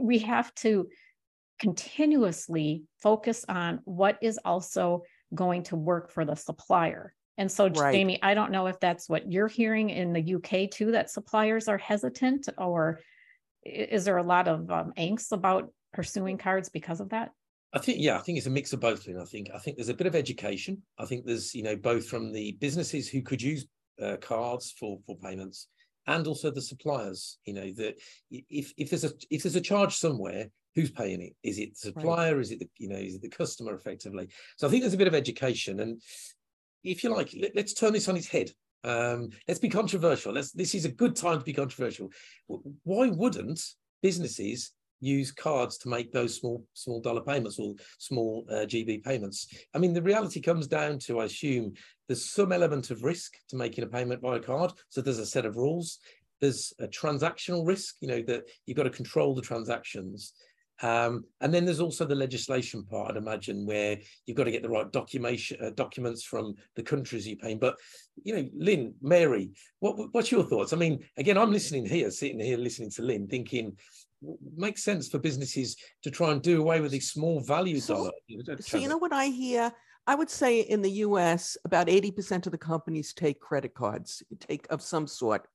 we have to continuously focus on what is also going to work for the supplier. And so, right. Jamie, I don't know if that's what you're hearing in the UK too, that suppliers are hesitant, or is there a lot of um, angst about pursuing cards because of that? I think yeah, I think it's a mix of both. And I think I think there's a bit of education. I think there's you know both from the businesses who could use uh, cards for for payments, and also the suppliers. You know that if if there's a if there's a charge somewhere, who's paying it? Is it the supplier? Right. Is it the you know is it the customer effectively? So I think there's a bit of education, and if you like, let, us turn this on its head. Um, let's be controversial. Let's. This is a good time to be controversial. Why wouldn't businesses use cards to make those small small dollar payments or small uh, GB payments. I mean, the reality comes down to, I assume, there's some element of risk to making a payment by a card. So there's a set of rules. There's a transactional risk, you know, that you've got to control the transactions. Um, and then there's also the legislation part, I'd imagine, where you've got to get the right documentation, uh, documents from the countries you pay. But, you know, Lynn, Mary, what, what's your thoughts? I mean, again, I'm listening here, sitting here listening to Lynn, thinking, makes sense for businesses to try and do away with these small value so, dollar. So you know what I hear? I would say in the US, about 80% of the companies take credit cards, take of some sort.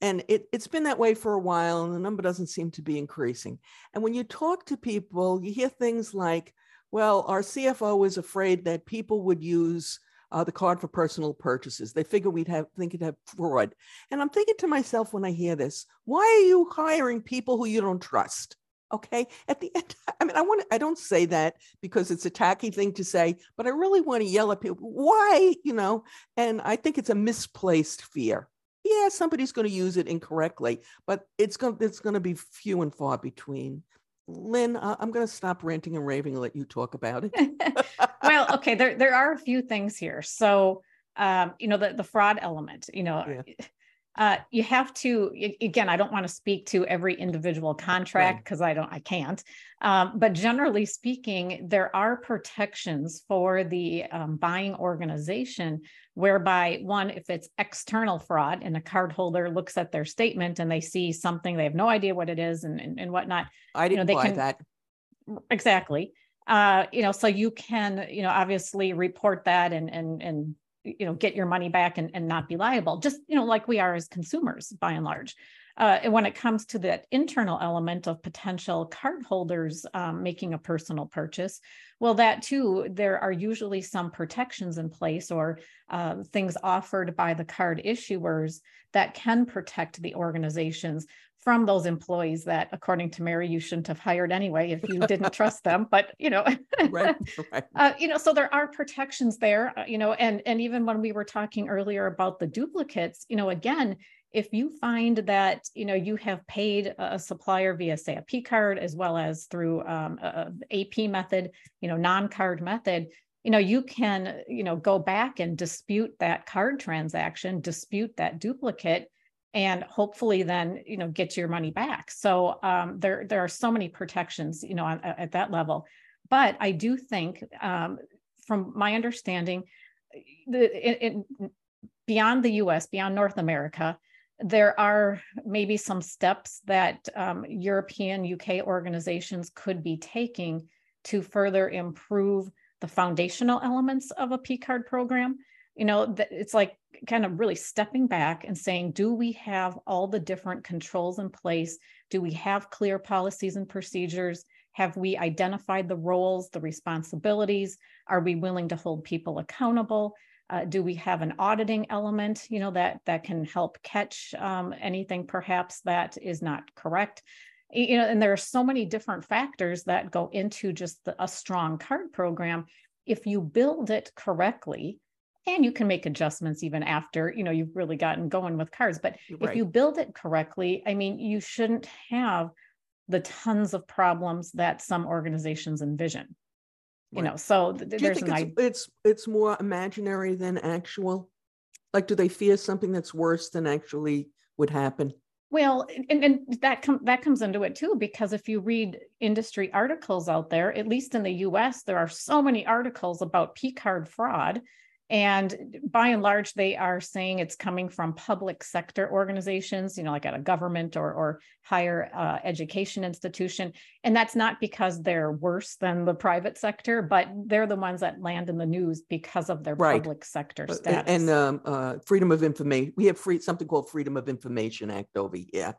And it, it's been that way for a while, and the number doesn't seem to be increasing. And when you talk to people, you hear things like, well, our CFO is afraid that people would use uh, the card for personal purchases. They figure we'd have think it'd have fraud. And I'm thinking to myself when I hear this, why are you hiring people who you don't trust? Okay. At the end, I mean, I want to, I don't say that because it's a tacky thing to say, but I really want to yell at people. Why? You know, and I think it's a misplaced fear. Yeah, somebody's going to use it incorrectly, but it's going it's going to be few and far between. Lynn, I'm going to stop ranting and raving and let you talk about it. well, okay, there there are a few things here. So, um, you know, the the fraud element. You know, yeah uh, you have to again i don't want to speak to every individual contract because right. i don't i can't. Um, but generally speaking there are protections for the um, buying organization whereby one if it's external fraud and a cardholder looks at their statement and they see something they have no idea what it is and, and, and whatnot i didn't you know, they buy can, that. Exactly. Uh, you know so you can you know obviously report that and and and you know get your money back and, and not be liable just you know like we are as consumers by and large uh, when it comes to that internal element of potential cardholders um, making a personal purchase well that too there are usually some protections in place or uh, things offered by the card issuers that can protect the organizations from those employees that according to mary you shouldn't have hired anyway if you didn't trust them but you know right, right. Uh, you know so there are protections there uh, you know and and even when we were talking earlier about the duplicates you know again if you find that you know you have paid a supplier via say a p card as well as through um, a, ap method you know non-card method you know you can you know go back and dispute that card transaction dispute that duplicate and hopefully then you know get your money back. So um, there there are so many protections you know on, at that level. But i do think um, from my understanding the it, beyond the us beyond north america there are maybe some steps that um, european uk organizations could be taking to further improve the foundational elements of a p card program. You know it's like kind of really stepping back and saying do we have all the different controls in place? Do we have clear policies and procedures? Have we identified the roles the responsibilities? Are we willing to hold people accountable uh, do we have an auditing element you know that that can help catch um, anything perhaps that is not correct you know and there are so many different factors that go into just the, a strong card program if you build it correctly and you can make adjustments even after you know you've really gotten going with cards. but right. if you build it correctly i mean you shouldn't have the tons of problems that some organizations envision you know so th- do there's an it's, it's it's more imaginary than actual like do they fear something that's worse than actually would happen well, and, and that com- that comes into it too, because if you read industry articles out there, at least in the U.S., there are so many articles about P card fraud And by and large, they are saying it's coming from public sector organizations, you know, like at a government or, or higher uh, education institution. And that's not because they're worse than the private sector, but they're the ones that land in the news because of their right. public sector uh, status. And, um, uh, freedom of information. We have free something called Freedom of Information Act over here.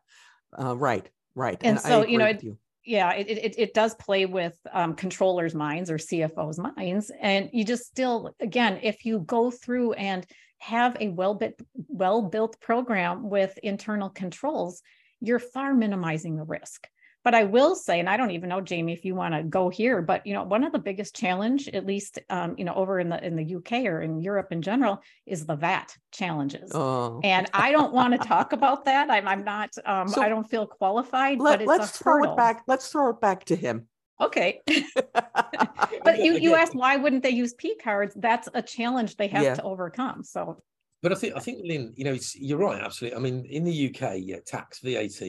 Uh, right, right. And, and so, you know, you yeah, it, it, it does play with um, controllers' minds or CFOs' minds. And you just still, again, if you go through and have a well built well built program with internal controls, you're far minimizing the risk. But I will say, and I don't even know, Jamie, if you want to go here, but you know, one of the biggest challenge, at least um, you know, over in the in the UK or in Europe in general, is the VAT challenges. Oh. And I don't want to talk about that. I'm I'm not. Um, so I don't feel qualified. Let, but let's throw it back. Let's throw it back to him. Okay. but you you asked why wouldn't they use P cards? That's a challenge they have yeah. to overcome. So. But I think I think Lynn, you know, you're right. Absolutely. I mean, in the UK, yeah, tax VAT.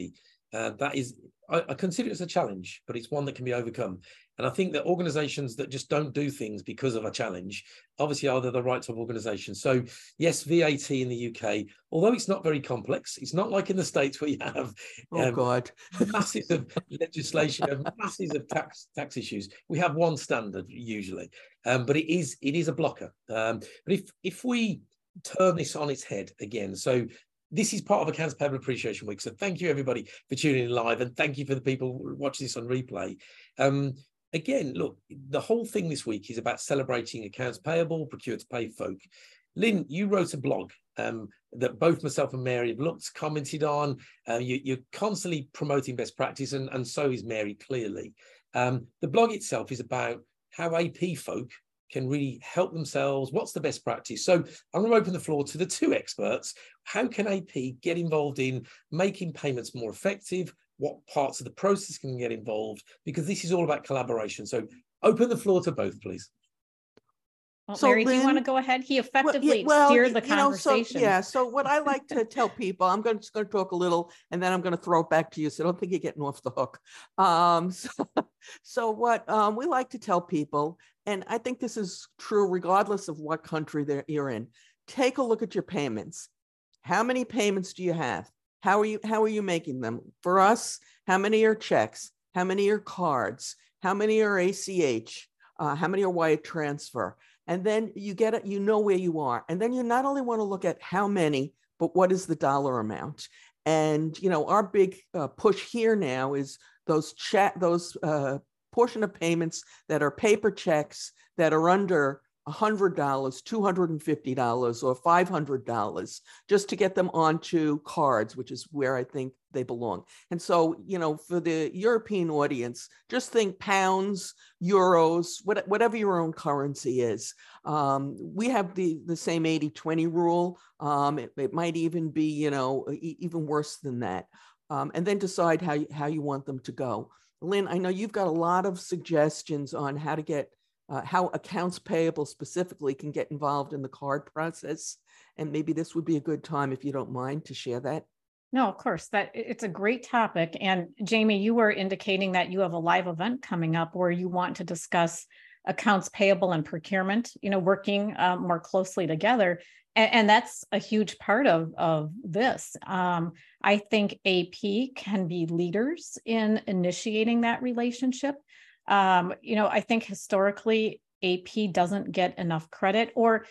Uh, that is I, I consider it's a challenge, but it's one that can be overcome. And I think that organizations that just don't do things because of a challenge, obviously are the right type of organization. So yes, VAT in the UK, although it's not very complex, it's not like in the States where you have oh um, God. masses of legislation and masses of tax tax issues. We have one standard usually. Um, but it is it is a blocker. Um, but if if we turn this on its head again, so this is part of Accounts Payable Appreciation Week. So thank you everybody for tuning in live, and thank you for the people watching this on replay. Um, again, look, the whole thing this week is about celebrating accounts payable, procure to pay folk. Lynn, you wrote a blog um, that both myself and Mary have looked, commented on. Uh, you, are constantly promoting best practice, and, and so is Mary clearly. Um, the blog itself is about how AP folk can really help themselves? What's the best practice? So I'm going to open the floor to the two experts. How can AP get involved in making payments more effective? What parts of the process can get involved? Because this is all about collaboration. So open the floor to both, please. Well, so Mary, Lynn, do you want to go ahead? He effectively well, yeah, well, steered the conversation. Know, so, yeah. So what I like to tell people, I'm going to, just going to talk a little, and then I'm going to throw it back to you. So I don't think you're getting off the hook. Um, so, so what um, we like to tell people, and I think this is true regardless of what country you're in. Take a look at your payments. How many payments do you have? How are you? How are you making them? For us, how many are checks? How many are cards? How many are ACH? Uh, how many are wire transfer? and then you get it, you know where you are. And then you not only want to look at how many, but what is the dollar amount? And you know, our big uh, push here now is those chat, those uh, portion of payments that are paper checks that are under $100, $250, or $500 just to get them onto cards, which is where I think they belong. And so, you know, for the European audience, just think pounds, euros, what, whatever your own currency is. Um, we have the, the same 80 20 rule. Um, it, it, might even be, you know, even worse than that. Um, and then decide how you, how you want them to go. Lynn, I know you've got a lot of suggestions on how to get uh, how accounts payable specifically can get involved in the card process. And maybe this would be a good time, if you don't mind, to share that. No, of course, that it's a great topic. And Jamie, you were indicating that you have a live event coming up where you want to discuss accounts payable and procurement, you know, working um, more closely together. And, and, that's a huge part of, of this. Um, I think AP can be leaders in initiating that relationship. Um, you know, I think historically AP doesn't get enough credit or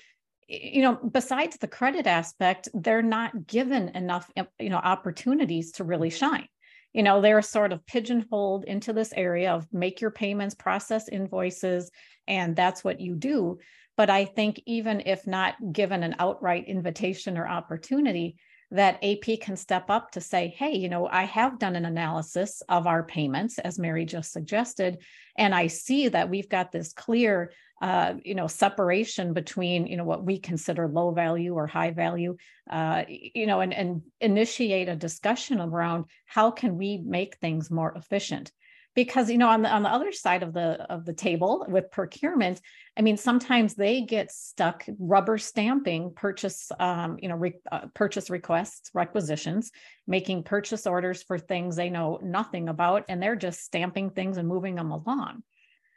you know besides the credit aspect they're not given enough you know opportunities to really shine. You know they're sort of pigeonholed into this area of make your payments process invoices and that's what you do but i think even if not given an outright invitation or opportunity that AP can step up to say, hey, you know, I have done an analysis of our payments, as Mary just suggested, and I see that we've got this clear, uh, you know, separation between, you know, what we consider low value or high value, uh, you know, and, and initiate a discussion around how can we make things more efficient because you know on the on the other side of the of the table with procurement i mean sometimes they get stuck rubber stamping purchase um, you know re, uh, purchase requests requisitions making purchase orders for things they know nothing about and they're just stamping things and moving them along.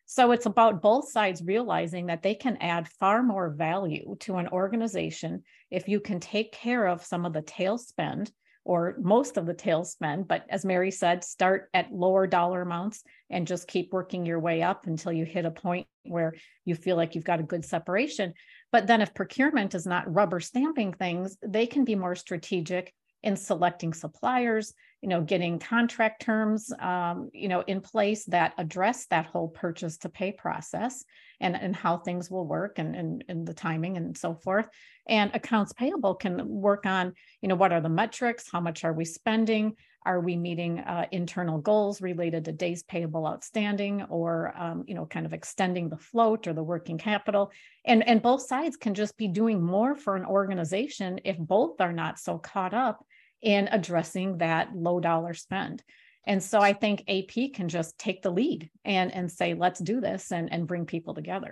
So it's about both sides realizing that they can add far more value to an organization if you can take care of some of the tail spend or most of the tail spend. But as Mary said, start at lower dollar amounts and just keep working your way up until you hit a point where you feel like you've got a good separation. But then if procurement is not rubber stamping things, they can be more strategic in selecting suppliers, you know, getting contract terms, um, you know, in place that address that whole purchase to pay process and, and how things will work and, and, and the timing and so forth. And accounts payable can work on, you know, what are the metrics? How much are we spending? Are we meeting uh, internal goals related to days payable outstanding or, um, you know, kind of extending the float or the working capital? And, and both sides can just be doing more for an organization if both are not so caught up in addressing that low dollar spend. And so I think AP can just take the lead and, and say, let's do this and, and bring people together.